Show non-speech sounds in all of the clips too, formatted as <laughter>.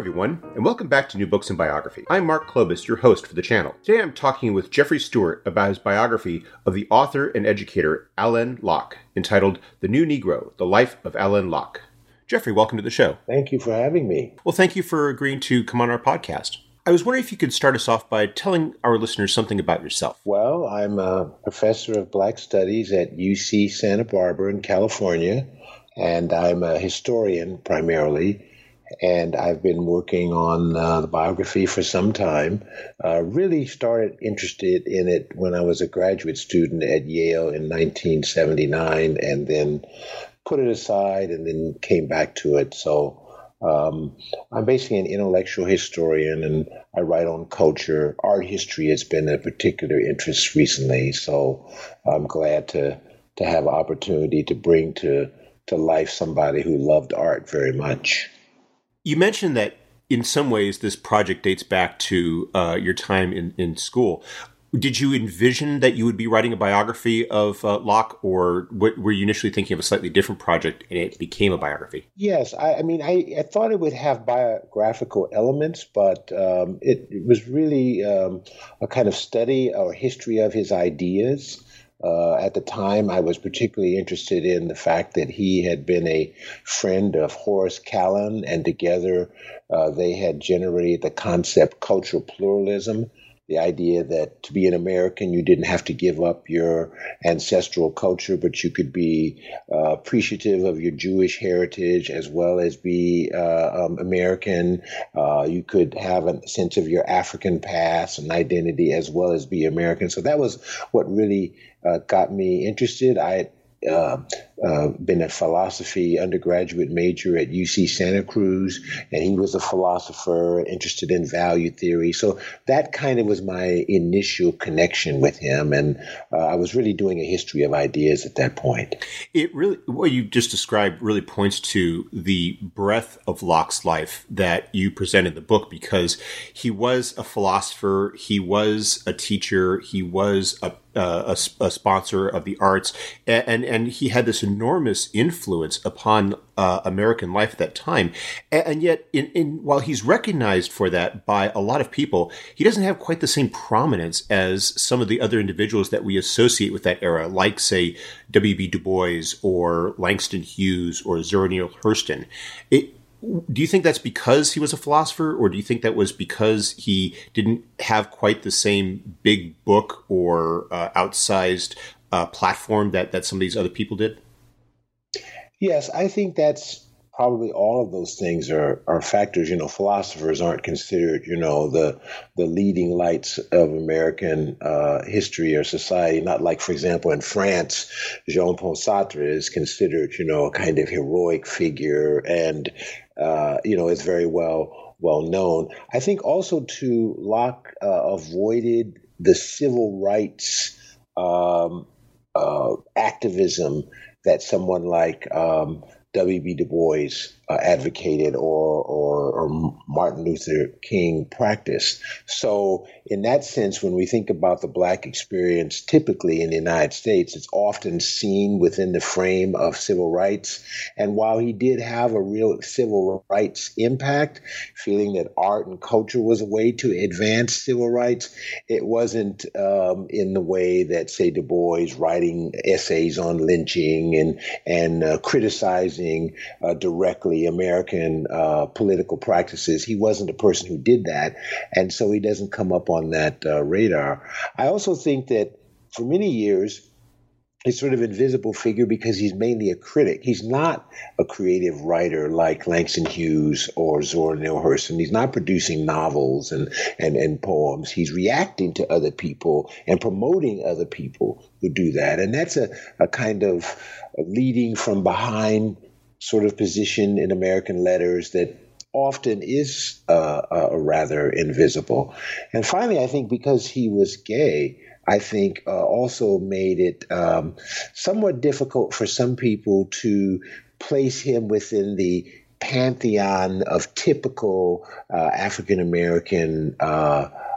Everyone, and welcome back to New Books and Biography. I'm Mark Klobas, your host for the channel. Today I'm talking with Jeffrey Stewart about his biography of the author and educator Alain Locke, entitled The New Negro The Life of Alain Locke. Jeffrey, welcome to the show. Thank you for having me. Well, thank you for agreeing to come on our podcast. I was wondering if you could start us off by telling our listeners something about yourself. Well, I'm a professor of Black Studies at UC Santa Barbara in California, and I'm a historian primarily and I've been working on uh, the biography for some time. Uh, really started interested in it when I was a graduate student at Yale in 1979, and then put it aside and then came back to it. So um, I'm basically an intellectual historian, and I write on culture. Art history has been a particular interest recently, so I'm glad to to have opportunity to bring to to life somebody who loved art very much. You mentioned that in some ways this project dates back to uh, your time in, in school. Did you envision that you would be writing a biography of uh, Locke, or what, were you initially thinking of a slightly different project and it became a biography? Yes, I, I mean, I, I, thought it would have biographical elements, but um, it, it, was really um, a kind of study or history of his ideas. Uh, at the time, I was particularly interested in the fact that he had been a friend of Horace Kallen, and together uh, they had generated the concept cultural pluralism, the idea that to be an American, you didn't have to give up your ancestral culture, but you could be uh, appreciative of your Jewish heritage as well as be uh, um, American. Uh, you could have a sense of your African past and identity as well as be American. So that was what really uh, got me interested. I uh, uh, been a philosophy undergraduate major at UC Santa Cruz, and he was a philosopher interested in value theory. So that kind of was my initial connection with him, and uh, I was really doing a history of ideas at that point. It really, what you just described, really points to the breadth of Locke's life that you present in the book, because he was a philosopher, he was a teacher, he was a uh, a, a, sponsor of the arts, and, and, he had this enormous influence upon uh, American life at that time. And, and yet, in, in, while he's recognized for that by a lot of people, he doesn't have quite the same prominence as some of the other individuals that we associate with that era, like say W.B. Du Bois or Langston Hughes or Zora Neale Hurston. It, do you think that's because he was a philosopher or do you think that was because he didn't have quite the same big book or uh, outsized uh, platform that, that some of these other people did yes i think that's probably all of those things are, are factors. You know, philosophers aren't considered, you know, the the leading lights of American uh, history or society. Not like, for example, in France, Jean Paul Sartre is considered, you know, a kind of heroic figure, and uh, you know, is very well well known. I think also to Locke uh, avoided the civil rights. Um, uh, activism that someone like um, W.B. Du Bois uh, advocated or, or, or Martin Luther King practiced. So, in that sense, when we think about the Black experience, typically in the United States, it's often seen within the frame of civil rights. And while he did have a real civil rights impact, feeling that art and culture was a way to advance civil rights, it wasn't um, in the way that, say, Du Bois writing essays on lynching and and uh, criticizing uh, directly American uh, political practices. He wasn't a person who did that, and so he doesn't come up on that uh, radar. I also think that for many years, he's sort of invisible figure because he's mainly a critic. He's not a creative writer like Langston Hughes or Zora Neale Hurston. He's not producing novels and, and, and poems. He's reacting to other people and promoting other people who do that. And that's a, a kind of leading from behind sort of position in American letters that often is uh, uh, rather invisible. And finally, I think because he was gay, I think uh, also made it um, somewhat difficult for some people to place him within the pantheon of typical uh, African American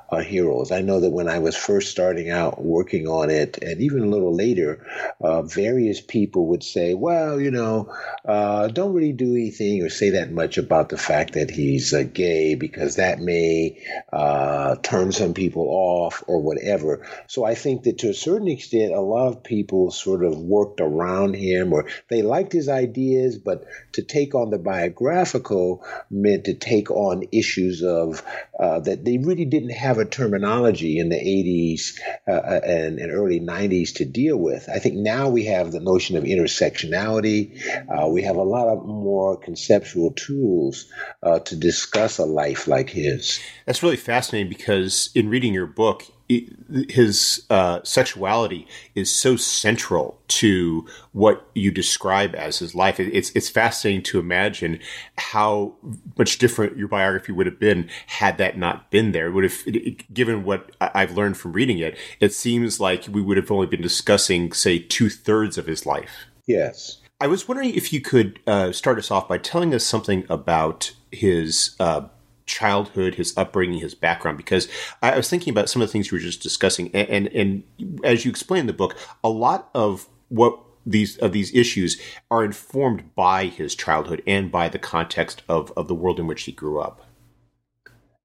uh, heroes. I know that when I was first starting out working on it, and even a little later, uh, various people would say, well, you know, uh, don't really do anything or say that much about the fact that he's uh, gay because that may uh, turn some people off or whatever. So I think that to a certain extent, a lot of people sort of worked around him or they liked his ideas, but to take on the biographical meant to take on issues of uh, that they really didn't have a terminology in the 80s uh, uh, and, and, early 90s to deal with. I think now we have the notion of intersectionality. Uh, we have a lot of more conceptual tools uh, to discuss a life like his. That's really fascinating because in reading your book, his uh, sexuality is so central to what you describe as his life. It's it's fascinating to imagine how much different your biography would have been had that not been there. It would have, given what I've learned from reading it, it seems like we would have only been discussing, say, two thirds of his life. Yes. I was wondering if you could uh, start us off by telling us something about his uh, childhood, his upbringing, his background, because I was thinking about some of the things you were just discussing, and, and, and as you explain in the book, a lot of what these of these issues are informed by his childhood and by the context of, of the world in which he grew up.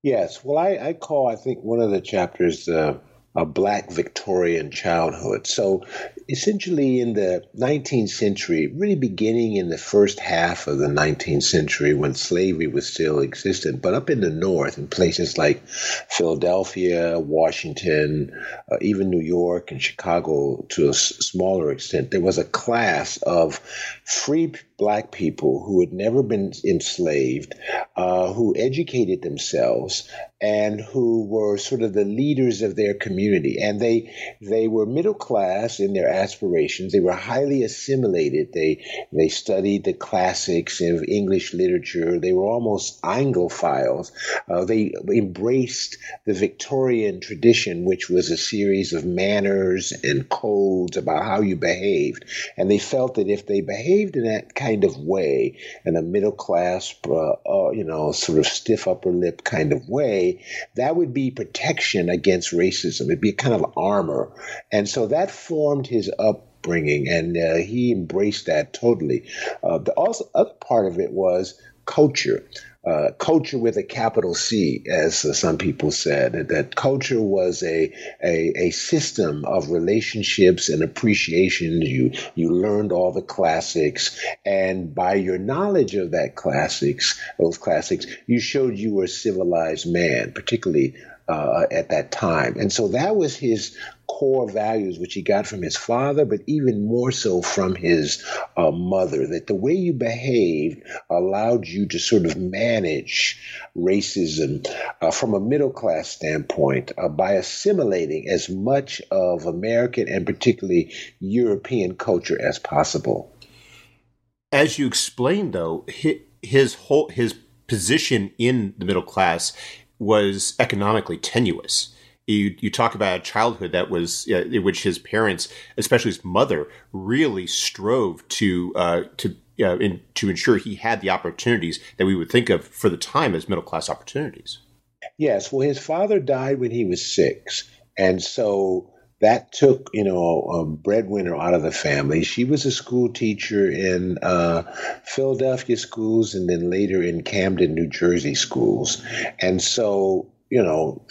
Yes, well, I, I call I think one of the chapters uh, a black Victorian childhood. So essentially in the 19th century, really beginning in the first half of the 19th century when slavery was still existent, but up in the north in places like Philadelphia, Washington, uh, even New York and Chicago to a s- smaller extent, there was a class of free black people who had never been enslaved, uh, who educated themselves, and who were sort of the leaders of their community. And they they were middle class in their aspirations. They were highly assimilated. They they studied the classics of English literature. They were almost Anglophiles. Uh, they embraced the Victorian tradition, which was a series of manners and codes about how you behaved. And they felt that if they behaved in that kind of way, in a middle class, uh, uh, you know, sort of stiff upper lip kind of way, that would be protection against racism. It'd be a kind of armor. And so that formed his upbringing, and uh, he embraced that totally. Uh, the also, other part of it was culture. Uh, culture with a capital C, as uh, some people said, that culture was a, a, a system of relationships and appreciation. You you learned all the classics, and by your knowledge of that classics, those classics, you showed you were a civilized man, particularly uh, at that time. And so that was his core values, which he got from his father, but even more so from his uh, mother, that the way you behaved allowed you to sort of manage racism uh, from a middle class standpoint uh, by assimilating as much of American and particularly European culture as possible. As you explained, though, his whole his position in the middle class was economically tenuous you, you talk about a childhood that was uh, in which his parents, especially his mother, really strove to uh, to uh, in, to ensure he had the opportunities that we would think of for the time as middle class opportunities. Yes, well, his father died when he was six, and so that took you know a breadwinner out of the family. She was a school teacher in uh, Philadelphia schools, and then later in Camden, New Jersey schools, and so you know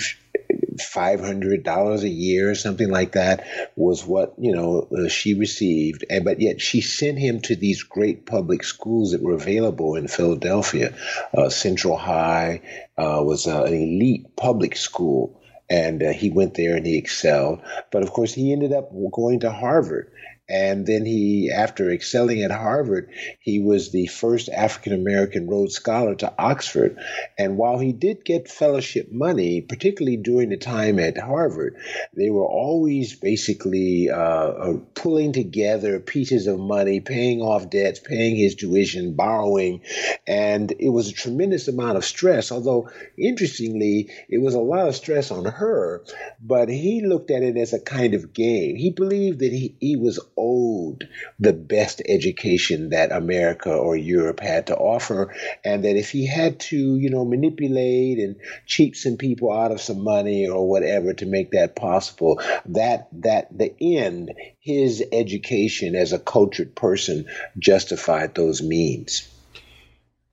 five hundred dollars a year, or something like that, was what you know uh, she received. And but yet she sent him to these great public schools that were available in Philadelphia. Uh, Central High uh, was uh, an elite public school, and uh, he went there and he excelled. But of course, he ended up going to Harvard. And then he, after excelling at Harvard, he was the first African American Rhodes Scholar to Oxford. And while he did get fellowship money, particularly during the time at Harvard, they were always basically uh, uh, pulling together pieces of money, paying off debts, paying his tuition, borrowing. And it was a tremendous amount of stress. Although, interestingly, it was a lot of stress on her, but he looked at it as a kind of game. He believed that he, he was owed the best education that America or Europe had to offer, and that if he had to, you know, manipulate and cheat some people out of some money or whatever to make that possible, that that the end, his education as a cultured person justified those means.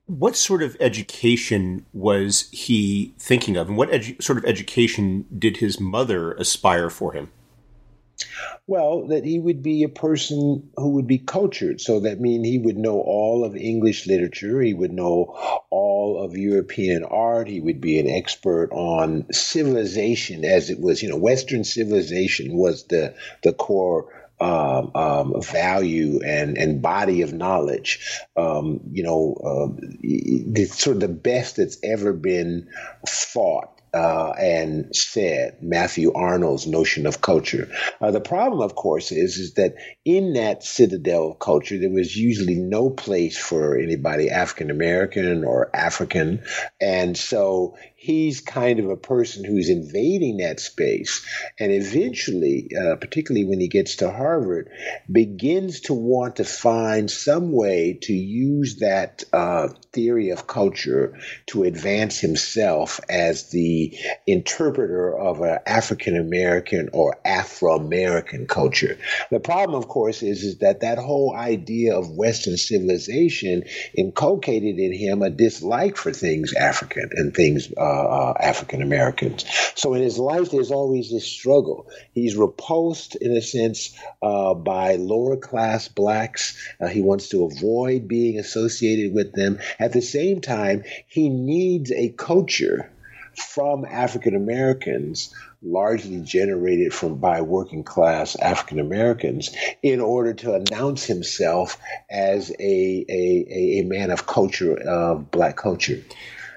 What sort of education was he thinking of, and what edu- sort of education did his mother aspire for him? Well, that he would be a person who would be cultured. So that means he would know all of English literature. He would know all of European art. He would be an expert on civilization as it was. You know, Western civilization was the the core um, um, value and, and body of knowledge. Um, you know, uh, the, sort of the best that's ever been thought uh, and said Matthew Arnold's notion of culture. Uh, the problem, of course, is is that in that citadel of culture, there was usually no place for anybody African American or African, and so he's kind of a person who's invading that space and eventually, uh, particularly when he gets to Harvard, begins to want to find some way to use that uh, theory of culture to advance himself as the interpreter of an African American or Afro American culture. The problem, of course, is, is that that whole idea of Western civilization inculcated in him a dislike for things African and things. Uh, uh, African Americans. So in his life, there's always this struggle. He's repulsed, in a sense, uh, by lower class blacks. Uh, he wants to avoid being associated with them. At the same time, he needs a culture from African Americans largely generated from by working class African Americans in order to announce himself as a, a, a man of culture, of black culture.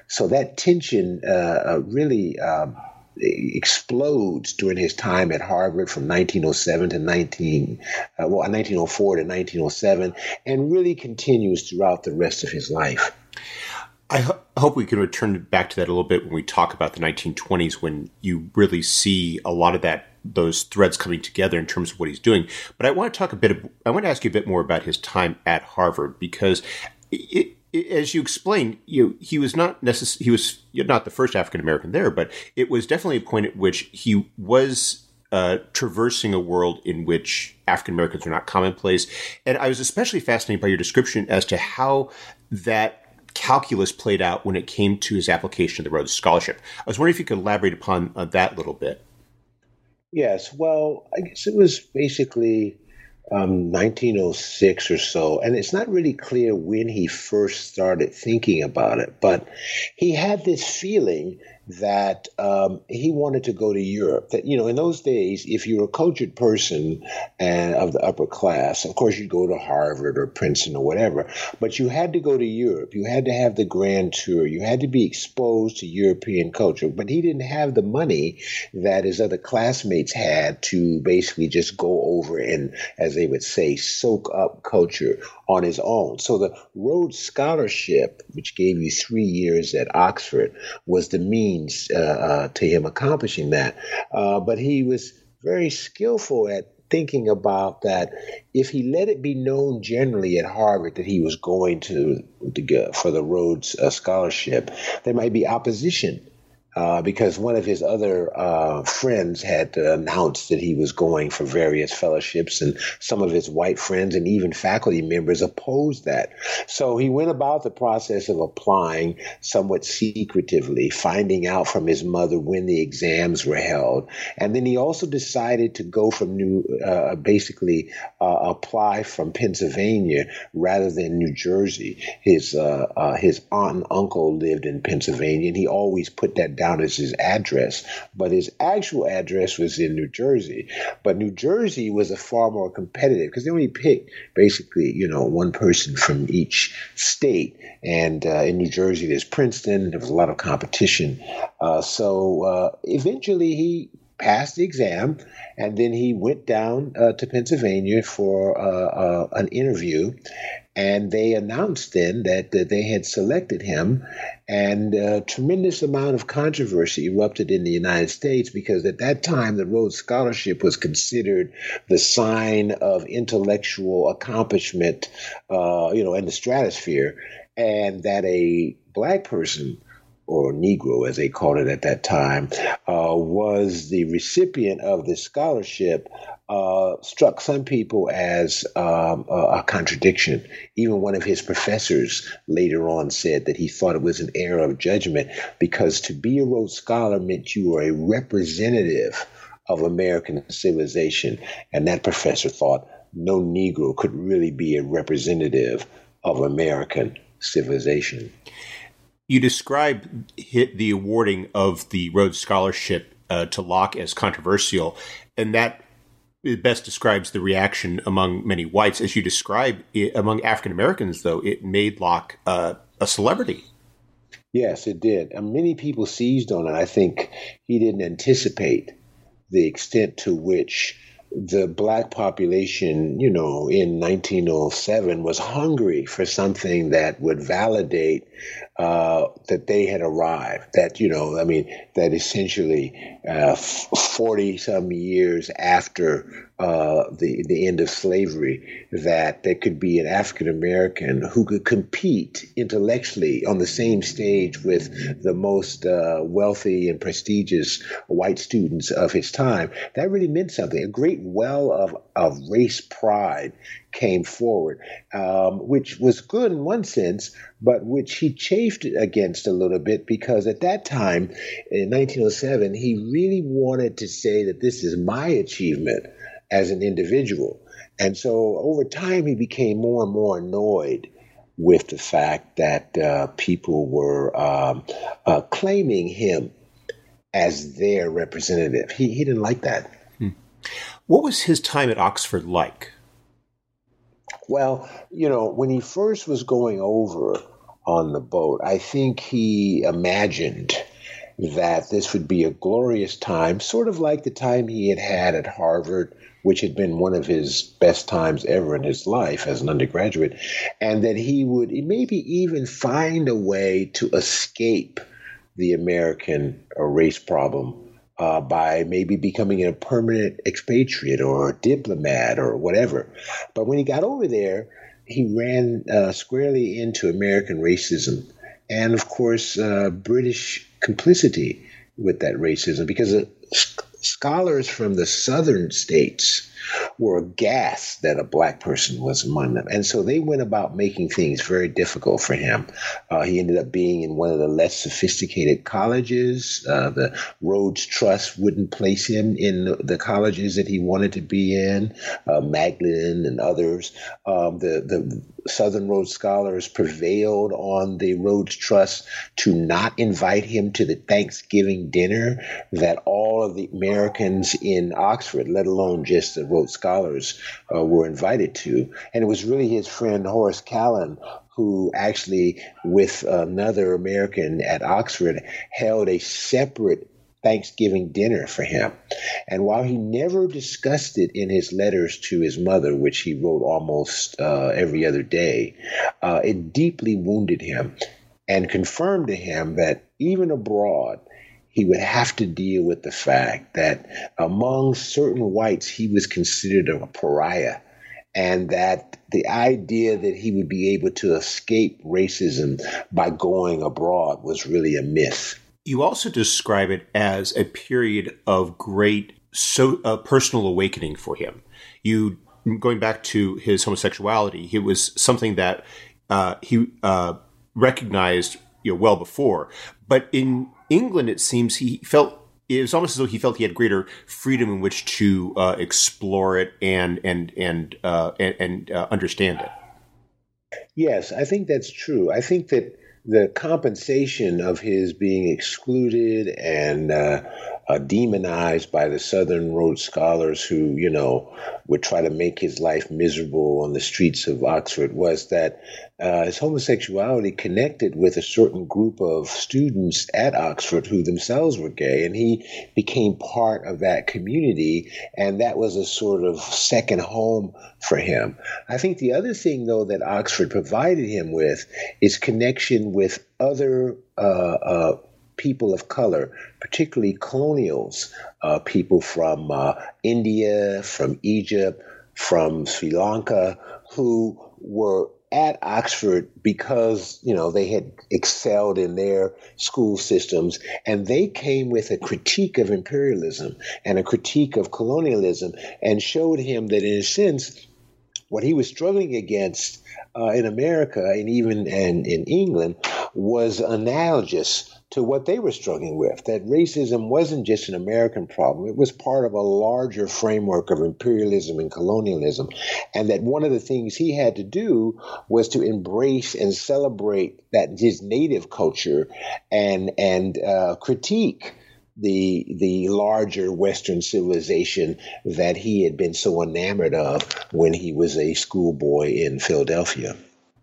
So that tension uh, uh, really um, explodes during his time at Harvard from 1907 to 19, uh, well, 1904 to 1907, and really continues throughout the rest of his life. I ho- hope we can return back to that a little bit when we talk about the 1920s, when you really see a lot of that those threads coming together in terms of what he's doing. But I want to talk a bit. Of, I want to ask you a bit more about his time at Harvard because it, as you explained, you he was not necess- he was not the first African American there, but it was definitely a point at which he was uh, traversing a world in which African Americans are not commonplace. And I was especially fascinated by your description as to how that calculus played out when it came to his application of the Rhodes Scholarship. I was wondering if you could elaborate upon uh, that little bit. Yes, well, I guess it was basically um, 1906 or so, and it's not really clear when he first started thinking about it, but he had this feeling that um, he wanted to go to Europe. That you know, in those days, if you were a cultured person and of the upper class, of course you'd go to Harvard or Princeton or whatever. But you had to go to Europe. You had to have the grand tour. You had to be exposed to European culture. But he didn't have the money that his other classmates had to basically just go over and, as they would say, soak up culture on his own. So the Rhodes Scholarship, which gave you three years at Oxford, was the means means uh, uh, to him accomplishing that. Uh, but he was very skillful at thinking about that if he let it be known generally at Harvard that he was going to, to for the Rhodes uh, Scholarship, there might be opposition uh, because one of his other uh, friends had announced that he was going for various fellowships, and some of his white friends and even faculty members opposed that. So he went about the process of applying somewhat secretively, finding out from his mother when the exams were held, and then he also decided to go from New, uh, basically uh, apply from Pennsylvania rather than New Jersey. His uh, his aunt and uncle lived in Pennsylvania, and he always put that down down as his address, but his actual address was in New Jersey. But New Jersey was a far more competitive because they only picked basically, you know, one person from each state. And uh, in New Jersey, there's Princeton. There was a lot of competition. Uh, so uh, eventually, he passed the exam, and then he went down uh, to Pennsylvania for uh, uh, an interview. And they announced then that, that they had selected him, and a tremendous amount of controversy erupted in the United States because at that time the Rhodes Scholarship was considered the sign of intellectual accomplishment, uh, you know, in the stratosphere, and that a black person or Negro, as they called it at that time, uh, was the recipient of this scholarship, uh, struck some people as um, a, a, contradiction. Even one of his professors later on said that he thought it was an error of judgment because to be a Rhodes Scholar meant you were a representative of American civilization. And that professor thought no Negro could really be a representative of American civilization. You describe the awarding of the Rhodes Scholarship uh, to Locke as controversial, and that best describes the reaction among many whites. As you describe it, among African Americans, though, it made Locke uh, a celebrity. Yes, it did. And many people seized on it. I think he didn't anticipate the extent to which the black population, you know, in 1907 was hungry for something that would validate uh, that they had arrived. That, you know, I mean, that essentially 40 uh, some years after uh, the the end of slavery that there could be an African American who could compete intellectually on the same stage with the most uh, wealthy and prestigious white students of his time. That really meant something. A great well of of race pride came forward, um, which was good in one sense, but which he chafed against a little bit because at that time, in 1907, he really wanted to say that this is my achievement as an individual. And so over time, he became more and more annoyed with the fact that uh, people were um, uh, claiming him as their representative. He, he didn't like that. Hmm. What was his time at Oxford like? Well, you know, when he first was going over on the boat, I think he imagined that this would be a glorious time, sort of like the time he had had at Harvard which had been one of his best times ever in his life as an undergraduate, and that he would maybe even find a way to escape the American uh, race problem uh, by maybe becoming a permanent expatriate or a diplomat or whatever. But when he got over there, he ran uh, squarely into American racism and, of course, uh, British complicity with that racism because uh, scholars from the southern states were aghast that a black person was among them. And so they went about making things very difficult for him. Uh, he ended up being in one of the less sophisticated colleges. Uh, the Rhodes Trust wouldn't place him in the, the colleges that he wanted to be in, uh, Magdalen and others. Um, the, the Southern Rhodes Scholars prevailed on the Rhodes Trust to not invite him to the Thanksgiving dinner that all of the Americans in Oxford, let alone just the Rhodes Scholars, uh, were invited to. And it was really his friend Horace Kallen who actually, with another American at Oxford, held a separate Thanksgiving dinner for him. And while he never discussed it in his letters to his mother, which he wrote almost uh, every other day, uh, it deeply wounded him and confirmed to him that even abroad, he would have to deal with the fact that among certain whites, he was considered a pariah. And that the idea that he would be able to escape racism by going abroad was really a myth. You also describe it as a period of great so uh, personal awakening for him. You going back to his homosexuality, it was something that uh, he uh, recognized you know well before, but in England, it seems he felt it was almost as though he felt he had greater freedom in which to uh, explore it and and and uh, and, and uh, understand it. Yes, I think that's true. I think that the compensation of his being excluded and uh, uh, demonized by the Southern Rhodes scholars who, you know, would try to make his life miserable on the streets of Oxford was that uh, his homosexuality connected with a certain group of students at Oxford who themselves were gay, and he became part of that community, and that was a sort of second home for him. I think the other thing, though, that Oxford provided him with is connection with other uh, uh, people of color, particularly colonials, uh, people from uh, India, from Egypt, from Sri Lanka, who were at Oxford because you know they had excelled in their school systems and they came with a critique of imperialism and a critique of colonialism and showed him that in a sense what he was struggling against uh, in America and even in, in England was analogous to what they were struggling with that racism wasn't just an American problem, it was part of a larger framework of imperialism and colonialism. And that one of the things he had to do was to embrace and celebrate that his native culture and, and uh, critique the the larger Western civilization that he had been so enamored of when he was a schoolboy in Philadelphia.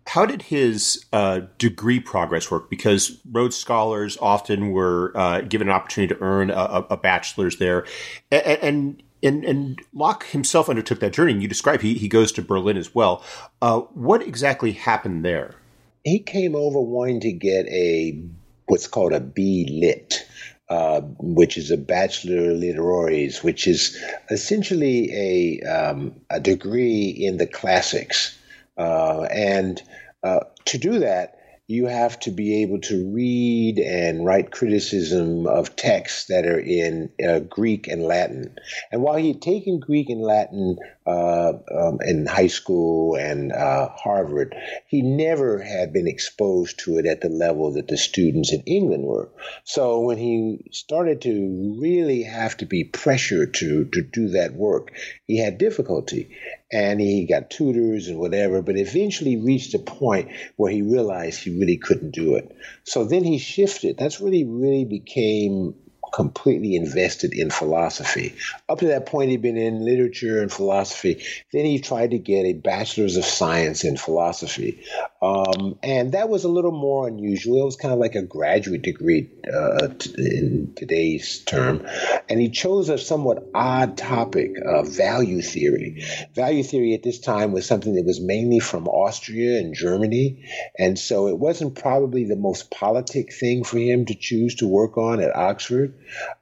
How did his uh, degree progress work? Because Rhodes scholars often were uh, given an opportunity to earn a, a bachelor's there, and, and and Locke himself undertook that journey. And you describe he he goes to Berlin as well. Uh, what exactly happened there? He came over wanting to get a what's called a B Lit, uh, which is a bachelor literaries, which is essentially a um, a degree in the classics. Uh, and uh, to do that, you have to be able to read and write criticism of texts that are in uh, Greek and Latin. And while he had taken Greek and Latin uh, um, in high school and uh, Harvard, he never had been exposed to it at the level that the students in England were. So when he started to really have to be pressured to, to do that work, he had difficulty and he got tutors and whatever, but eventually reached a point where he realized he really couldn't do it. So then he shifted. That's really, really became completely invested in philosophy. Up to that point, he'd been in literature and philosophy. Then he tried to get a bachelor's of science in philosophy. Um, and that was a little more unusual. It was kind of like a graduate degree uh, t- in today's term. And he chose a somewhat odd topic, uh, value theory. Value theory at this time was something that was mainly from Austria and Germany. And so it wasn't probably the most politic thing for him to choose to work on at Oxford.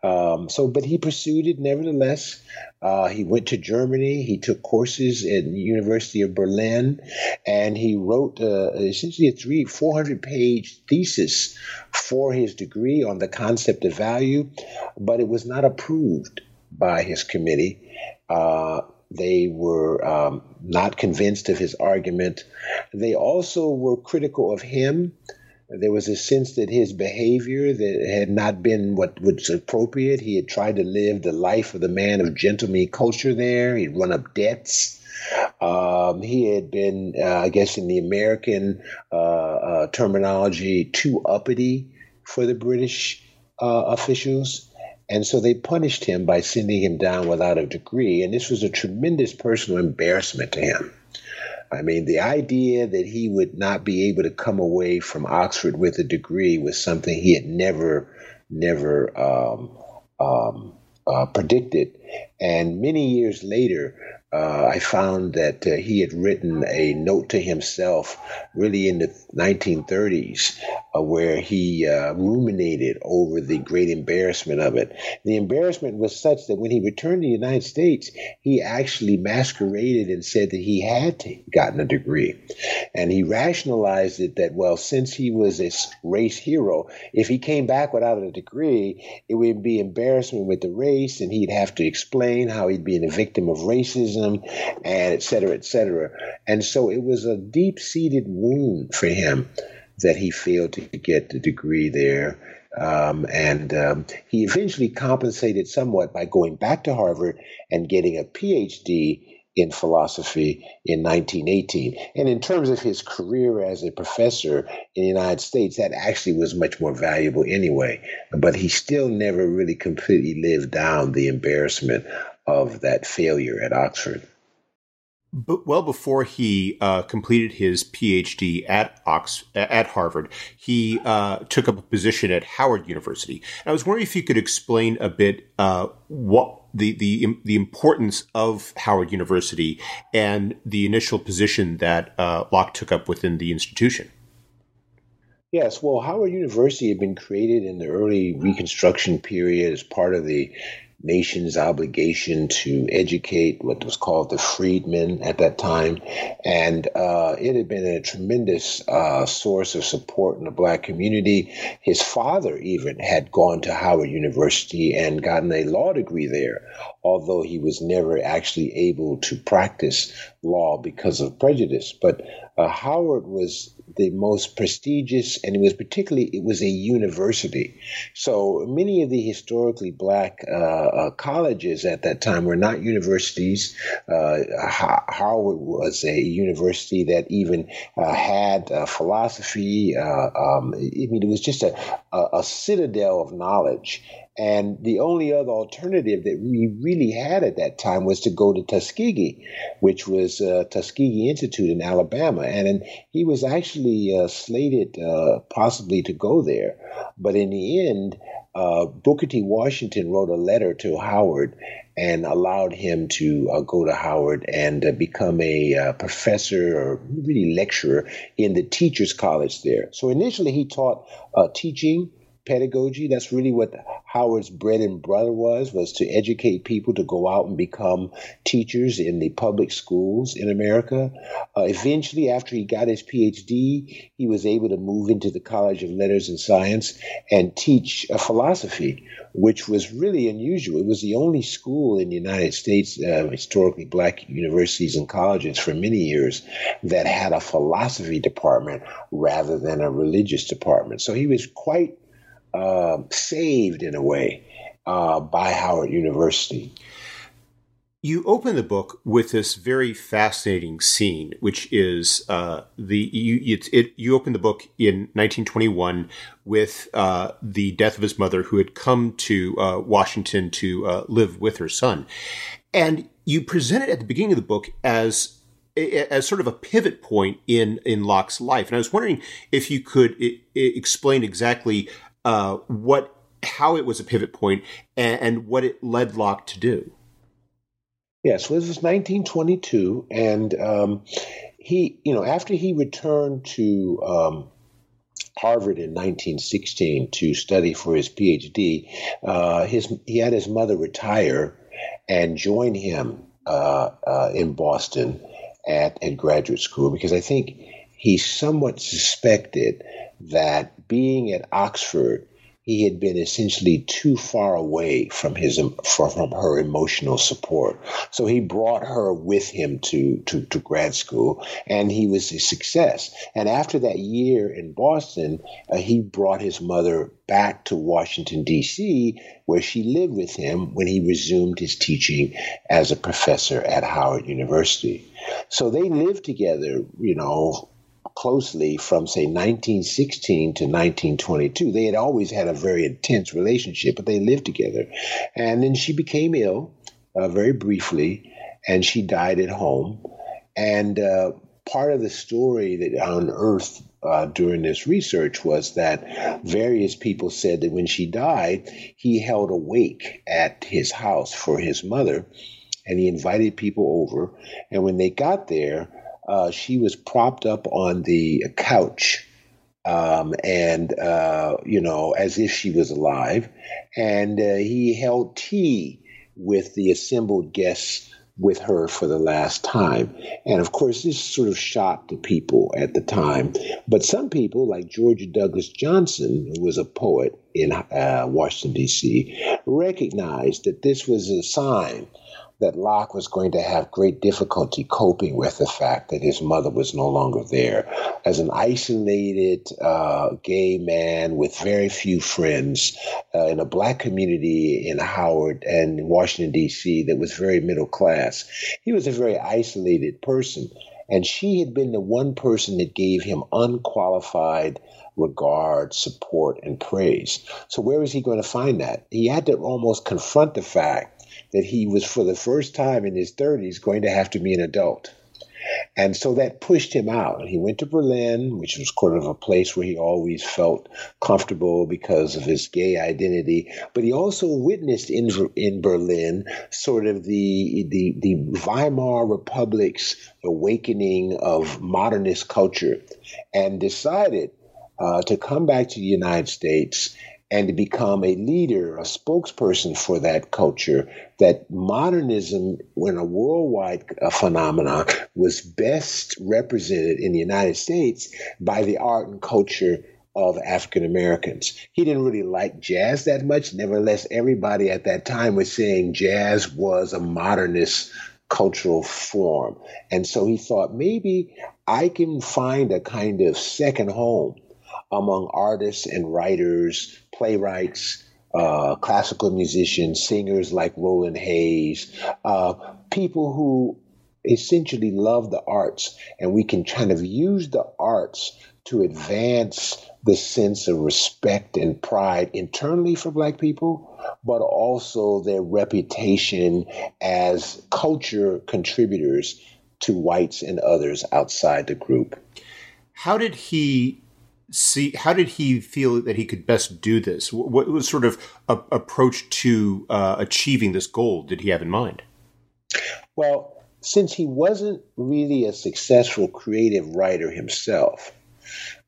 Um, so, but he pursued it nevertheless. Uh, he went to Germany. He took courses at the University of Berlin, and he wrote uh, essentially a three, 400 page thesis for his degree on the concept of value, but it was not approved by his committee. Uh, they were um, not convinced of his argument. They also were critical of him there was a sense that his behavior that had not been what was appropriate. He had tried to live the life of the man of gentleman culture there. He'd run up debts. Um, he had been, uh, I guess, in the American uh, uh, terminology, too uppity for the British uh, officials. And so they punished him by sending him down without a degree. And this was a tremendous personal embarrassment to him. I mean, the idea that he would not be able to come away from Oxford with a degree was something he had never, never um, um, uh, predicted. And many years later, uh, I found that uh, he had written a note to himself really in the 1930s uh, where he uh, ruminated over the great embarrassment of it. The embarrassment was such that when he returned to the United States, he actually masqueraded and said that he had gotten a degree. And he rationalized it that, well, since he was a race hero, if he came back without a degree, it would be embarrassment with the race, and he'd have to explain how he'd been a victim of racism and et cetera, et cetera. And so it was a deep seated wound for him that he failed to get the degree there. Um, and um, he eventually compensated somewhat by going back to Harvard and getting a PhD in philosophy in 1918. And in terms of his career as a professor in the United States, that actually was much more valuable anyway. But he still never really completely lived down the embarrassment of that failure at Oxford. But well before he uh, completed his PhD at Ox at Harvard, he uh, took up a position at Howard University. And I was wondering if you could explain a bit uh, what the the the importance of Howard University and the initial position that uh, Locke took up within the institution. Yes, well, Howard University had been created in the early Reconstruction period as part of the nation's obligation to educate what was called the freedmen at that time. And uh, it had been a tremendous uh, source of support in the black community. His father even had gone to Howard University and gotten a law degree there, although he was never actually able to practice law because of prejudice. But uh, Howard was the most prestigious, and it was particularly it was a university. So many of the historically black uh, uh, colleges at that time were not universities. Uh, Howard was a university that even uh, had uh, philosophy. Um, I mean, it was just a, a, a citadel of knowledge. And the only other alternative that we really had at that time was to go to Tuskegee, which was uh, Tuskegee Institute in Alabama. And, and he was actually uh, slated uh, possibly to go there. But in the end, uh, Booker T. Washington wrote a letter to Howard and allowed him to uh, go to Howard and uh, become a uh, professor or really lecturer in the Teachers College there. So initially, he taught uh, teaching pedagogy. That's really what Howard's bread and butter was, was to educate people to go out and become teachers in the public schools in America. Uh, eventually, after he got his PhD, he was able to move into the College of Letters and Science and teach uh, philosophy, which was really unusual. It was the only school in the United States, uh, historically black universities and colleges for many years, that had a philosophy department rather than a religious department. So he was quite uh, saved in a way uh, by Howard University. You open the book with this very fascinating scene, which is uh, the you it, it, you open the book in 1921 with uh, the death of his mother, who had come to uh, Washington to uh, live with her son, and you present it at the beginning of the book as as sort of a pivot point in in Locke's life. And I was wondering if you could explain exactly uh, what how it was a pivot point and, and what it led Locke to do. Yes, well, this was 1922, and um, he, you know, after he returned to um, Harvard in 1916 to study for his PhD, uh, his he had his mother retire and join him uh, uh, in Boston at, at graduate school because I think he somewhat suspected that being at Oxford, he had been essentially too far away from his from her emotional support. So he brought her with him to, to, to grad school, and he was a success. And after that year in Boston, uh, he brought his mother back to Washington D.C., where she lived with him when he resumed his teaching as a professor at Howard University. So they lived together, you know, closely from, say, 1916 to 1922. They had always had a very intense relationship, but they lived together. And then she became ill uh, very briefly, and she died at home. And uh, part of the story that I unearthed uh, during this research was that various people said that when she died, he held a wake at his house for his mother and he invited people over. And when they got there, uh, she was propped up on the couch. Um, and uh, you know, as if she was alive, and uh, he held tea with the assembled guests with her for the last time. And of course, this sort of shocked the people at the time. But some people, like Georgia Douglas Johnson, who was a poet in uh, Washington, D.C., recognized that this was a sign that Locke was going to have great difficulty coping with the fact that his mother was no longer there. As an isolated uh, gay man with very few friends uh, in a black community in Howard and Washington, D.C., that was very middle class, he was a very isolated person. And she had been the one person that gave him unqualified regard, support, and praise. So, where was he going to find that? He had to almost confront the fact that he was for the first time in his 30s going to have to be an adult. And so that pushed him out. He went to Berlin, which was sort of a place where he always felt comfortable because of his gay identity. But he also witnessed in in Berlin sort of the the, the Weimar Republic's awakening of modernist culture, and decided uh, to come back to the United States and to become a leader, a spokesperson for that culture, that modernism, when a worldwide uh, phenomenon, was best represented in the United States by the art and culture of African Americans. He didn't really like jazz that much. Nevertheless, everybody at that time was saying jazz was a modernist cultural form. And so he thought maybe I can find a kind of second home among artists and writers, playwrights, uh, classical musicians, singers like Roland Hayes, uh, people who essentially love the arts, and we can kind of use the arts to advance the sense of respect and pride internally for Black people, but also their reputation as culture contributors to whites and others outside the group. How did he see how did he feel that he could best do this? What was sort of a, approach to uh, achieving this goal did he have in mind? Well since he wasn't really a successful creative writer himself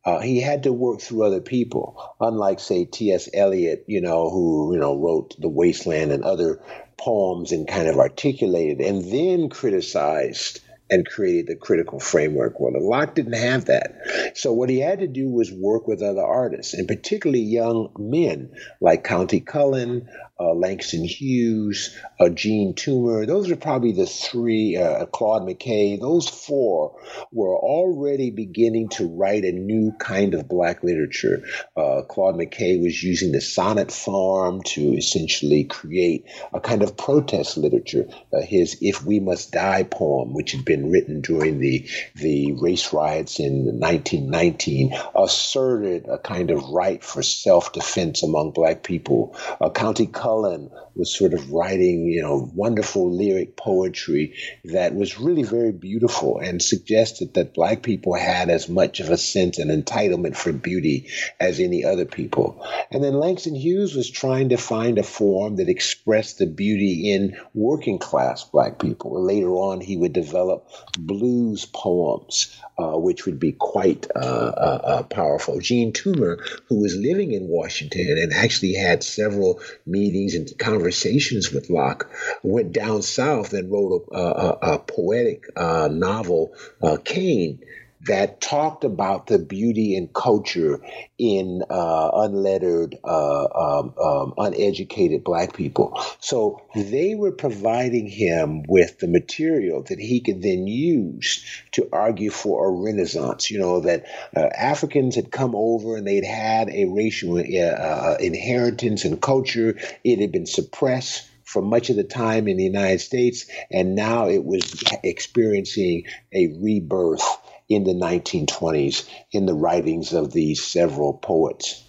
uh, he had to work through other people. Unlike say ts eliot you know who you know wrote the wasteland and other poems and kind of articulated and then criticized and created the critical framework. Well, Locke didn't have that. So what he had to do was work with other artists, and particularly young men like Countee Cullen, uh, Langston Hughes, uh, Jean Toomer. Those are probably the three, uh, Claude McKay. Those four were already beginning to write a new kind of black literature. Uh, Claude McKay was using the sonnet form to essentially create a kind of protest literature. Uh, his If We Must Die poem, which had been written during the, the race riots in 1919, asserted a kind of right for self defense among black people. Uh, Countee Cullen was sort of writing, you know, wonderful lyric poetry that was really very beautiful and suggested that black people had as much of a sense and entitlement for beauty as any other people. And then Langston Hughes was trying to find a form that expressed the beauty in working class black people. Later on, he would develop blues poems, uh, which would be quite uh, uh, uh powerful. Jean Toomer, who was living in Washington and actually had several meetings meetings and conversations with Locke, went down south and wrote a, a, a poetic uh, novel, uh, Cane, that talked about the beauty and culture in uh, unlettered, uh, um, um, uneducated black people. So they were providing him with the material that he could then use to argue for a renaissance. You know, that uh, Africans had come over and they'd had a racial uh, uh, inheritance and culture, it had been suppressed for much of the time in the United States, and now it was experiencing a rebirth in the 1920s in the writings of these several poets.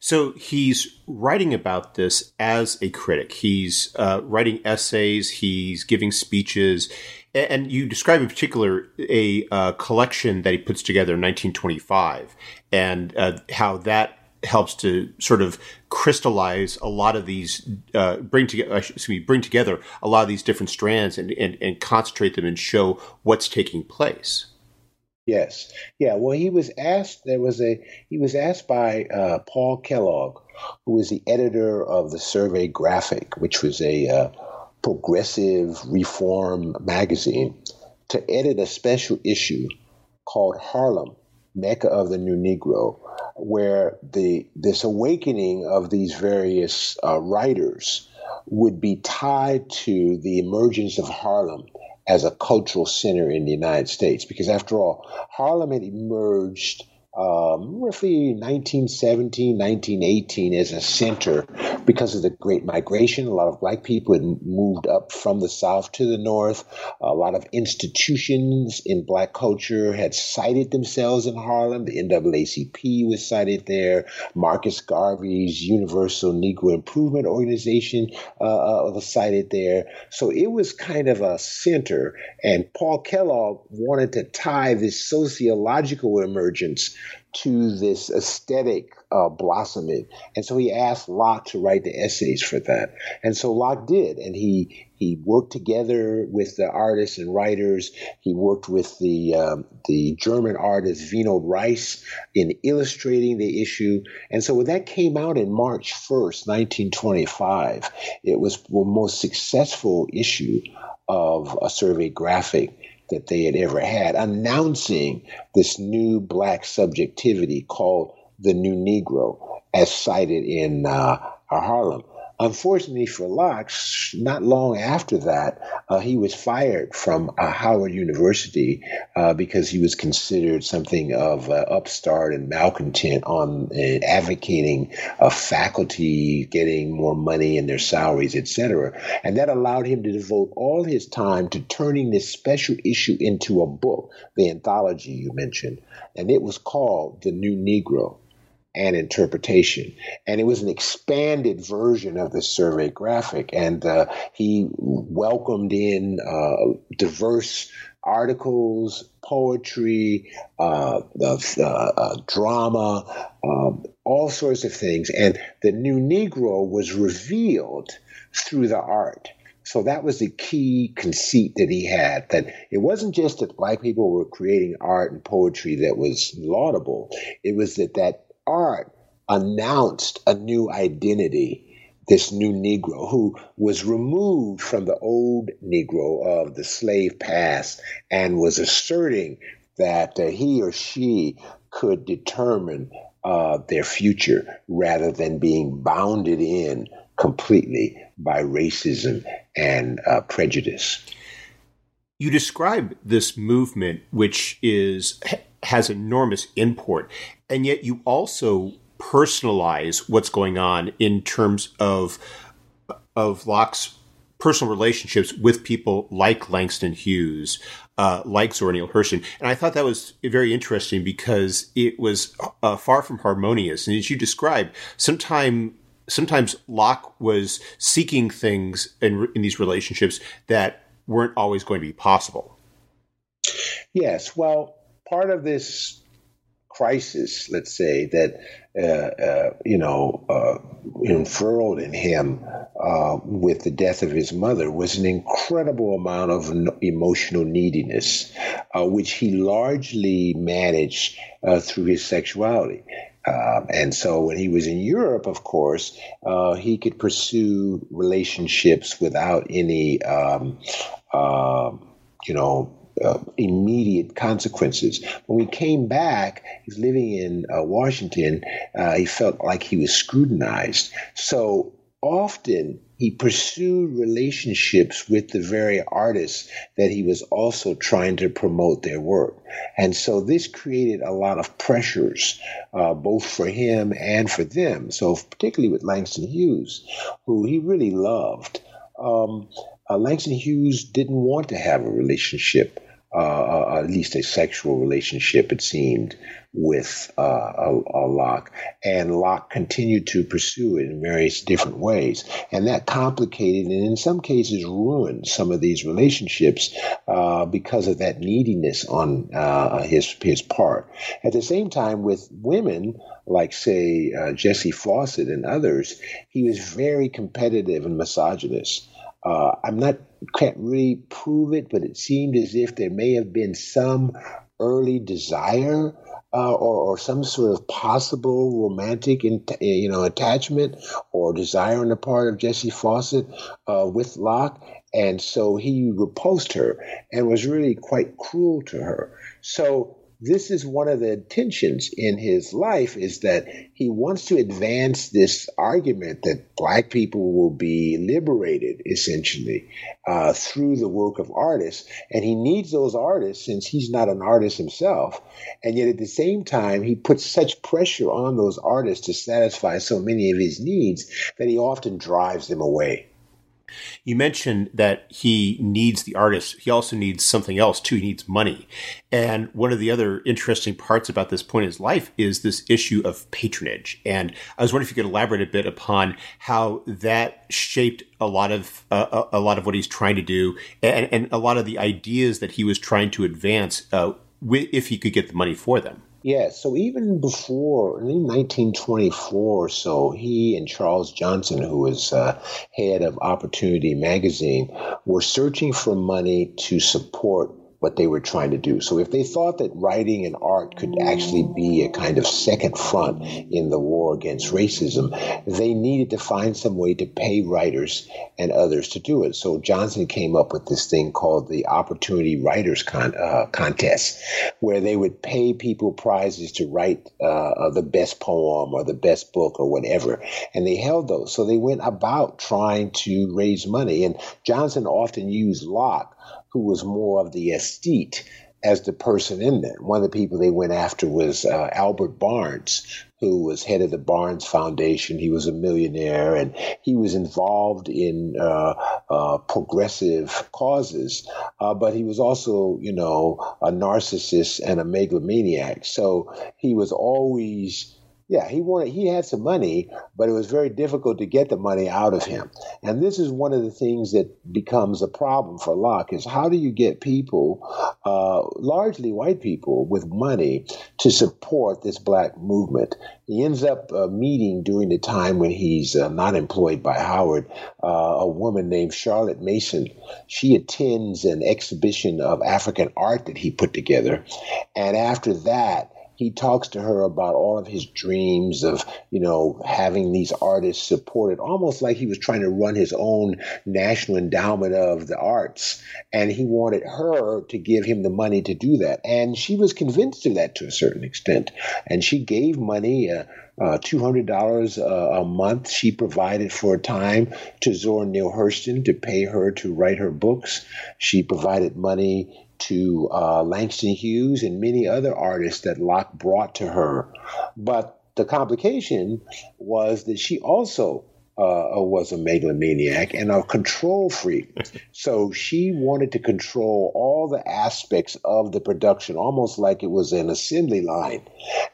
So he's writing about this as a critic. He's uh, writing essays, he's giving speeches, and you describe in particular a uh, collection that he puts together in 1925 and uh, how that helps to sort of crystallize a lot of these, uh, bring together, excuse me, bring together a lot of these different strands and, and, and concentrate them and show what's taking place. Yes. Yeah. Well, he was asked. There was a. He was asked by uh, Paul Kellogg, who was the editor of the Survey Graphic, which was a uh, progressive reform magazine, to edit a special issue called Harlem, Mecca of the New Negro, where the this awakening of these various uh, writers would be tied to the emergence of Harlem as a cultural center in the United States. Because after all, Harlem had emerged um, roughly 1917, 1918 as a center because of the Great Migration. A lot of black people had moved up from the South to the North. A lot of institutions in black culture had cited themselves in Harlem. The NAACP was cited there. Marcus Garvey's Universal Negro Improvement Organization uh, uh, was cited there. So it was kind of a center. And Paul Kellogg wanted to tie this sociological emergence to this aesthetic uh, blossoming. And so he asked Locke to write the essays for that. And so Locke did. And he he worked together with the artists and writers. He worked with the um, the German artist Winold Reiss in illustrating the issue. And so when that came out in March 1st, 1925, it was the most successful issue of a survey graphic that they had ever had, announcing this new black subjectivity called the New Negro, as cited in uh, Harlem. Unfortunately for Locke, not long after that, uh, he was fired from uh, Howard University uh, because he was considered something of an upstart and malcontent on uh, advocating a faculty getting more money in their salaries, etc. And that allowed him to devote all his time to turning this special issue into a book, the anthology you mentioned, and it was called The New Negro and interpretation. And it was an expanded version of the survey graphic. And uh, he welcomed in uh, diverse articles, poetry, uh, uh drama, um, all sorts of things. And the new Negro was revealed through the art. So that was the key conceit that he had that it wasn't just that black people were creating art and poetry that was laudable. It was that that art announced a new identity this new Negro who was removed from the old Negro of the slave past and was asserting that uh, he or she could determine uh, their future rather than being bounded in completely by racism and uh, prejudice. You describe this movement, which is has enormous import, and yet you also personalize what's going on in terms of of Locke's personal relationships with people like Langston Hughes, uh, like Zora Neale Hurston. And I thought that was very interesting because it was uh, far from harmonious. And as you described, sometime, sometimes Locke was seeking things in, in these relationships that weren't always going to be possible. Yes. Well, part of this crisis, let's say, that uh, uh, you know uh, unfurled in him uh, with the death of his mother was an incredible amount of emotional neediness, uh, which he largely managed uh, through his sexuality. Um, and so when he was in Europe, of course, he could pursue relationships without any, um, um you know, uh, immediate consequences. When we came back, he's living in uh, Washington. Uh, he felt like he was scrutinized. So often he pursued relationships with the very artists that he was also trying to promote their work. And so this created a lot of pressures, uh, both for him and for them. So, particularly with Langston Hughes, who he really loved. Um, uh, Langston Hughes didn't want to have a relationship uh, at least a sexual relationship, it seemed, with uh, a, a Locke. And Locke continued to pursue it in various different ways. And that complicated and in some cases ruined some of these relationships uh, because of that neediness on uh, his, his part. At the same time, with women, like, say, uh, Jessie Fauset and others, he was very competitive and misogynist. Uh, I'm not can't really prove it, but it seemed as if there may have been some early desire uh, or, or some sort of possible romantic, in, you know, attachment or desire on the part of Jessie Fauset uh, with Locke, and so he repulsed her and was really quite cruel to her. So this is one of the tensions in his life is that he wants to advance this argument that black people will be liberated essentially uh, through the work of artists. And he needs those artists since he's not an artist himself. And yet at the same time he puts such pressure on those artists to satisfy so many of his needs that he often drives them away you mentioned that he needs the artist. He also needs something else too. He needs money. And one of the other interesting parts about this point in his life is this issue of patronage. And I was wondering if you could elaborate a bit upon how that shaped a lot of uh, a lot of what he's trying to do, and, and a lot of the ideas that he was trying to advance, uh, if he could get the money for them. Yeah, so even before, in 1924 or so, he and Charles Johnson, who was uh, head of Opportunity Magazine, were searching for money to support what they were trying to do. So if they thought that writing and art could actually be a kind of second front in the war against racism, they needed to find some way to pay writers and others to do it. So Johnson came up with this thing called the Opportunity Writers Con- uh, Contest, where they would pay people prizes to write uh, the best poem or the best book or whatever. And they held those. So they went about trying to raise money. And Johnson often used Locke who was more of the aesthete as the person in there. One of the people they went after was uh, Albert Barnes, who was head of the Barnes Foundation. He was a millionaire and he was involved in uh, uh, progressive causes, uh, but he was also, you know, a narcissist and a megalomaniac. So he was always yeah, he wanted he had some money, but it was very difficult to get the money out of him. And this is one of the things that becomes a problem for Locke is how do you get people, uh, largely white people with money, to support this black movement? He ends up uh, meeting during the time when he's uh, not employed by Howard uh, a woman named Charlotte Mason. She attends an exhibition of African art that he put together, and after that he talks to her about all of his dreams of, you know, having these artists supported, almost like he was trying to run his own national endowment of the arts. And he wanted her to give him the money to do that. And she was convinced of that to a certain extent. And she gave money. Uh, uh, $200 a, a month she provided for a time to Zora Neale Hurston to pay her to write her books. She provided money to uh, Langston Hughes and many other artists that Locke brought to her. But the complication was that she also uh, was a megalomaniac and a control freak. <laughs> so she wanted to control all the aspects of the production, almost like it was an assembly line.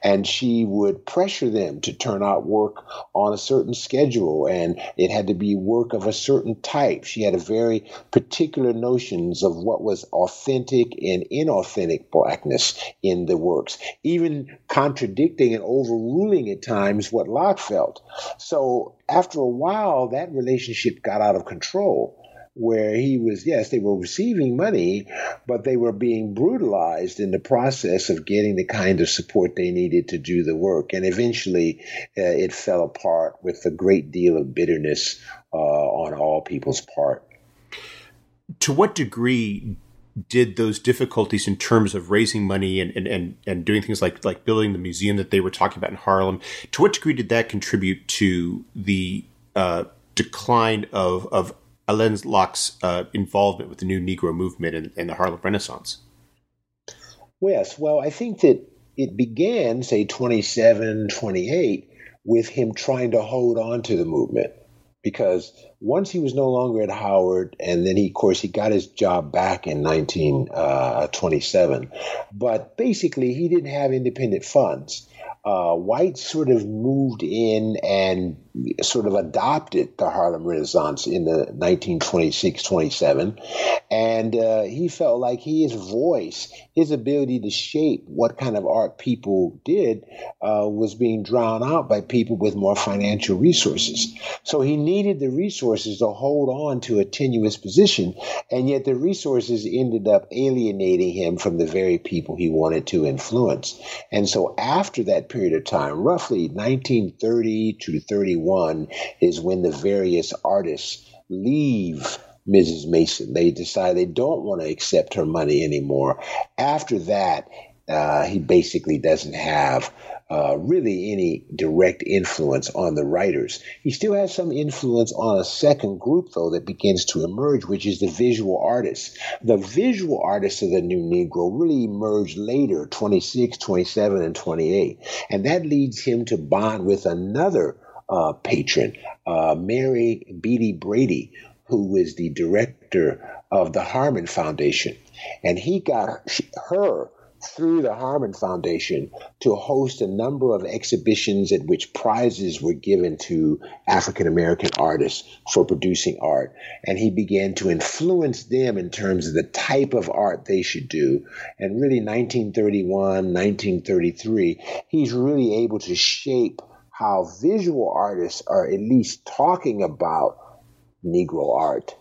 And she would pressure them to turn out work on a certain schedule, and it had to be work of a certain type. She had a very particular notions of what was authentic and inauthentic blackness in the works, even contradicting and overruling at times what Locke felt. So after a while, that relationship got out of control where he was, yes, they were receiving money, but they were being brutalized in the process of getting the kind of support they needed to do the work. And eventually uh, it fell apart with a great deal of bitterness uh, on all people's part. To what degree did those difficulties in terms of raising money and, and, and, and doing things like like building the museum that they were talking about in Harlem, to what degree did that contribute to the uh, decline of of Alain Locke's uh, involvement with the new Negro movement and, and the Harlem Renaissance? Yes, well, I think that it began, say, 27, 28, with him trying to hold on to the movement because once he was no longer at Howard, and then he, of course, he got his job back in 1927. Uh, but basically, he didn't have independent funds uh, whites sort of moved in and sort of adopted the Harlem Renaissance in the 1926 27. And uh, he felt like his voice, his ability to shape what kind of art people did, uh, was being drowned out by people with more financial resources. So he needed the resources to hold on to a tenuous position. And yet the resources ended up alienating him from the very people he wanted to influence. And so after that period of time, roughly 1930 to 31, is when the various artists leave Mrs. Mason. They decide they don't want to accept her money anymore. After that, uh, he basically doesn't have uh, really any direct influence on the writers. He still has some influence on a second group, though, that begins to emerge, which is the visual artists. The visual artists of the New Negro really emerged later, 26, 27, and 28. And that leads him to bond with another uh, patron, uh, Mary Beattie Brady, who is the director of the Harmon Foundation. And he got her through the Harmon Foundation to host a number of exhibitions at which prizes were given to African American artists for producing art. And he began to influence them in terms of the type of art they should do. And really, 1931, 1933, he's really able to shape how visual artists are at least talking about Negro art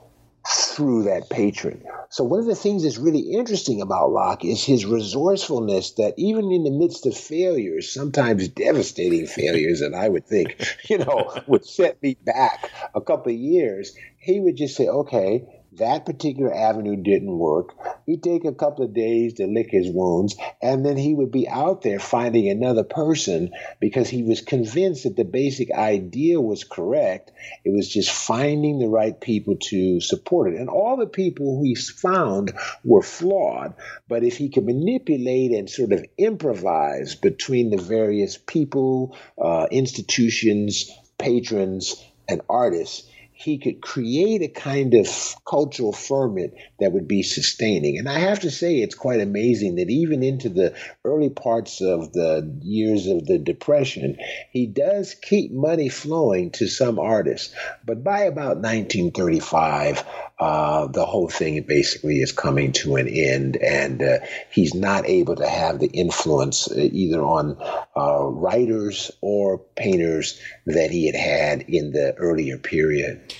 through that patron. So one of the things that's really interesting about Locke is his resourcefulness that even in the midst of failures, sometimes devastating failures that I would think, <laughs> you know, would set me back a couple of years, he would just say, okay, that particular avenue didn't work. He'd take a couple of days to lick his wounds, and then he would be out there finding another person because he was convinced that the basic idea was correct. It was just finding the right people to support it. And all the people he found were flawed, but if he could manipulate and sort of improvise between the various people, uh, institutions, patrons, and artists, he could create a kind of cultural ferment that would be sustaining. And I have to say, it's quite amazing that even into the early parts of the years of the Depression, he does keep money flowing to some artists. But by about 1935, uh, the whole thing basically is coming to an end, and uh, he's not able to have the influence uh, either on uh, writers or painters that he had had in the earlier period.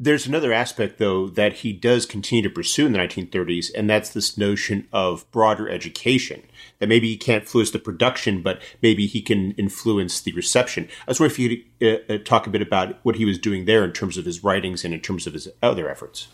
There's another aspect, though, that he does continue to pursue in the 1930s, and that's this notion of broader education. That maybe he can't influence the production, but maybe he can influence the reception. I was wondering if you could uh, uh, talk a bit about what he was doing there in terms of his writings and in terms of his other efforts.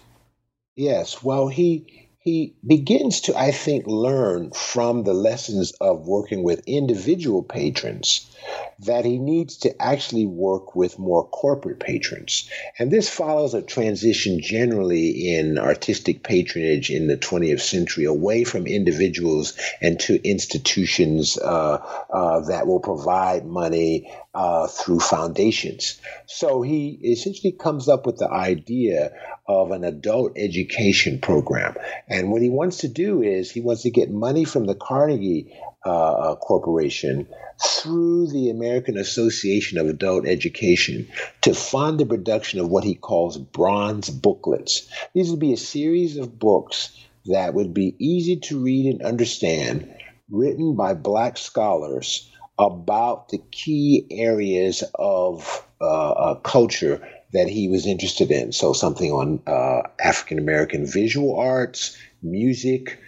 Yes, well, he he begins to, I think, learn from the lessons of working with individual patrons that he needs to actually work with more corporate patrons. And this follows a transition generally in artistic patronage in the 20th century away from individuals and to institutions uh, uh, that will provide money uh, through foundations. So he essentially comes up with the idea of an adult education program. And what he wants to do is he wants to get money from the Carnegie uh, uh, Corporation through the American Association of Adult Education to fund the production of what he calls bronze booklets. These would be a series of books that would be easy to read and understand, written by black scholars about the key areas of uh, uh, culture that he was interested in. So, something on uh, African American visual arts, music,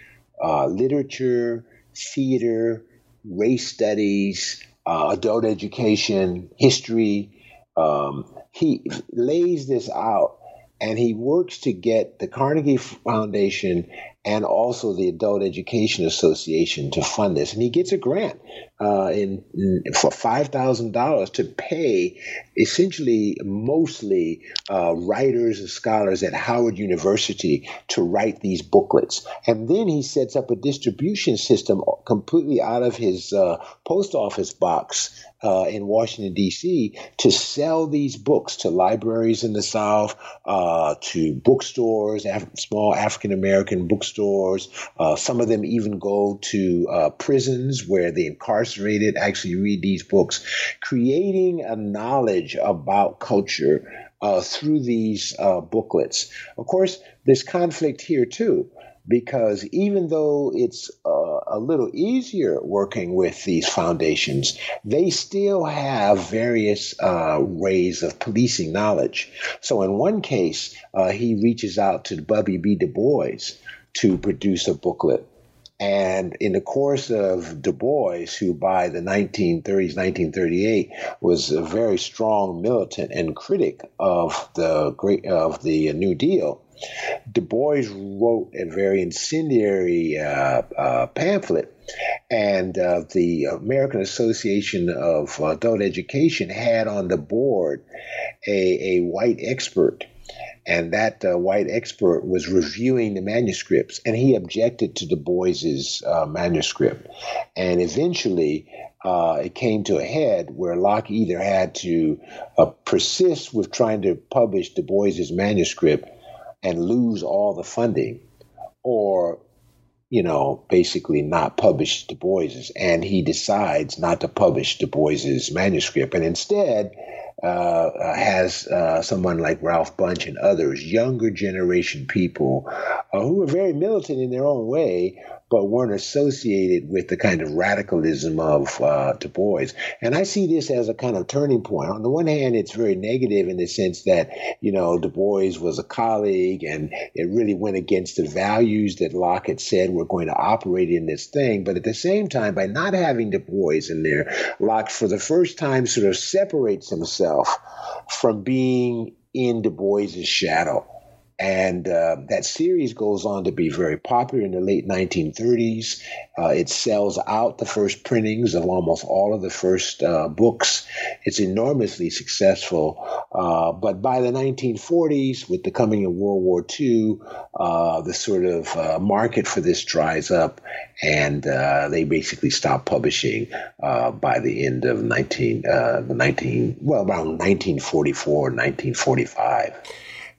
uh, literature, theater, race studies, uh, adult education, history. Um, he lays this out and he works to get the Carnegie Foundation and also the Adult Education Association to fund this. And he gets a grant uh, in, in, for five thousand dollars to pay essentially mostly uh, writers and scholars at Howard University to write these booklets. And then he sets up a distribution system completely out of his uh, post office box uh, in Washington, D.C., to sell these books to libraries in the South, uh, to bookstores, Af- small African American bookstores. Uh, some of them even go to uh, prisons where the incarcerated actually read these books, creating a knowledge about culture. Uh, through these uh, booklets. Of course, there's conflict here too because even though it's uh, a little easier working with these foundations, they still have various uh, ways of policing knowledge. So, in one case, uh, he reaches out to W. B. Du Bois to produce a booklet. And in the course of Du Bois, who by the 1930s, 1938 was a very strong militant and critic of the great of the New Deal, Du Bois wrote a very incendiary uh, uh, pamphlet, and uh, the American Association of Adult Education had on the board a, a white expert. And that uh, white expert was reviewing the manuscripts, and he objected to Du Bois's uh, manuscript. And eventually, uh, it came to a head where Locke either had to persist with trying to publish Du Bois's manuscript and lose all the funding or you know, basically not publish Du Bois's, and he decides not to publish Du Bois's manuscript, and instead uh, uh, has uh, someone like Ralph Bunche and others, younger generation people, uh, who are very militant in their own way, but weren't associated with the kind of radicalism of uh, Du Bois. And I see this as a kind of turning point. On the one hand, it's very negative in the sense that, you know, Du Bois was a colleague and it really went against the values that Locke had said were going to operate in this thing. But at the same time, by not having Du Bois in there, Locke for the first time sort of separates himself from being in Du Bois's shadow. And uh, that series goes on to be very popular in the late 1930s. Uh, it sells out the first printings of almost all of the first uh, books. It's enormously successful. Uh, but by the 1940s, with the coming of World War II, uh, the sort of uh, market for this dries up, and they basically stop publishing by the end of 19, the 19 well, around 1944, 1945.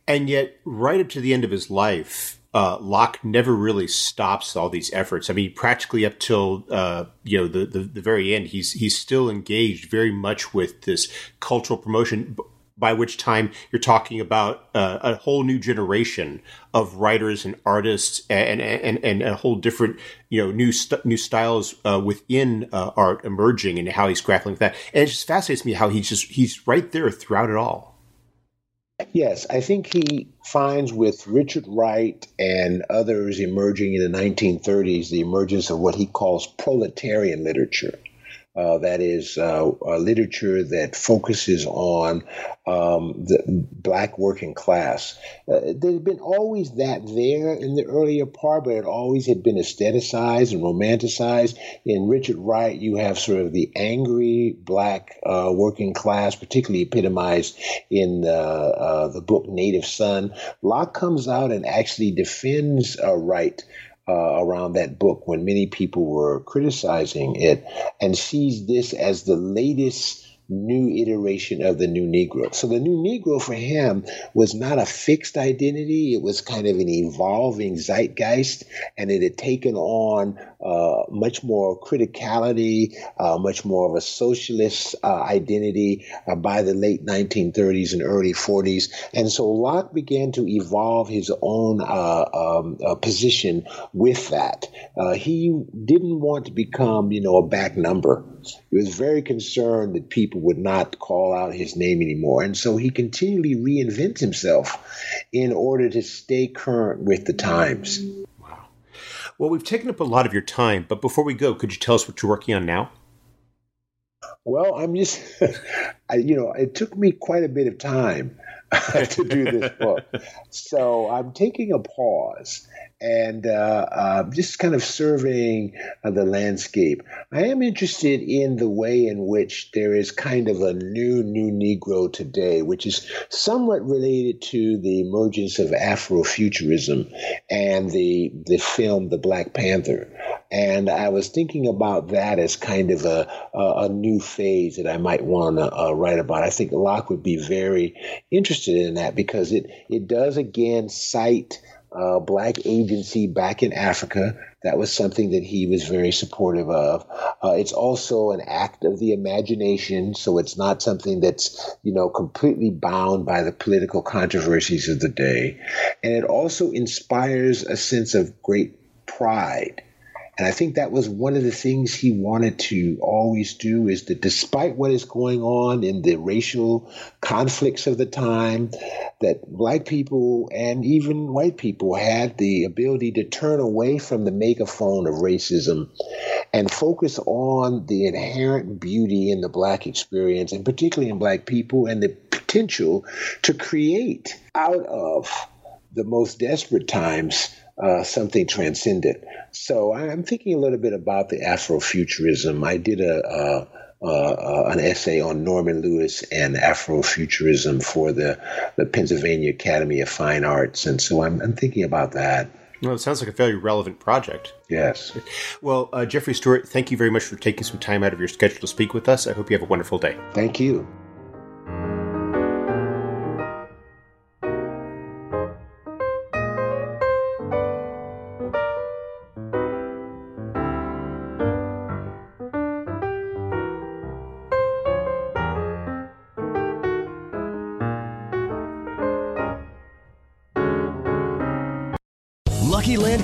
And yet, right up to the end of his life, uh, Locke never really stops all these efforts. I mean, practically up till uh, you know the, the, the very end, he's he's still engaged very much with this cultural promotion. By which time you're talking about uh, a whole new generation of writers and artists, and and and a whole different you know new st- new styles uh, within uh, art emerging, and how he's grappling with that. And it just fascinates me how he's just he's right there throughout it all. Yes, I think he finds with Richard Wright and others emerging in the 1930s the emergence of what he calls proletarian literature. Uh, that is uh, literature that focuses on um, the black working class. Uh, there's been always that there in the earlier part, but it always had been aestheticized and romanticized. In Richard Wright, you have sort of the angry black uh, working class, particularly epitomized in uh, the book Native Son. Locke comes out and actually defends Wright uh, around that book when many people were criticizing it and sees this as the latest new iteration of the new Negro. So the new Negro for him was not a fixed identity. It was kind of an evolving zeitgeist, and it had taken on uh, much more criticality, uh, much more of a socialist uh, identity uh, by the late 1930s and early 40s. And so Locke began to evolve his own uh, um, uh, position with that. he didn't want to become, you know, a back number. He was very concerned that people would not call out his name anymore. And so he continually reinvents himself in order to stay current with the times. Wow. Well, we've taken up a lot of your time, but before we go, could you tell us what you're working on now? Well, I'm just, <laughs> I, you know, it took me quite a bit of time <laughs> to do this book. <laughs> So I'm taking a pause and uh, uh, just kind of surveying uh, the landscape. I am interested in the way in which there is kind of a new, new Negro today, which is somewhat related to the emergence of Afrofuturism and the the film The Black Panther. And I was thinking about that as kind of a, a, a new phase that I might want to uh, write about. I think Locke would be very interested in that because it, it does again cite uh, black agency back in Africa. That was something that he was very supportive of. Uh, it's also an act of the imagination, so it's not something that's you know completely bound by the political controversies of the day, and it also inspires a sense of great pride and I think that was one of the things he wanted to always do is that despite what is going on in the racial conflicts of the time, that black people and even white people had the ability to turn away from the megaphone of racism and focus on the inherent beauty in the black experience, and particularly in black people, and the potential to create out of the most desperate times uh, something transcendent. So I'm thinking a little bit about the Afrofuturism. I did a, a uh, an essay on Norman Lewis and Afrofuturism for the, the Pennsylvania Academy of Fine Arts. And so I'm, I'm thinking about that. Well, it sounds like a very relevant project. Yes. Well, uh, Jeffrey Stewart, thank you very much for taking some time out of your schedule to speak with us. I hope you have a wonderful day. Thank you.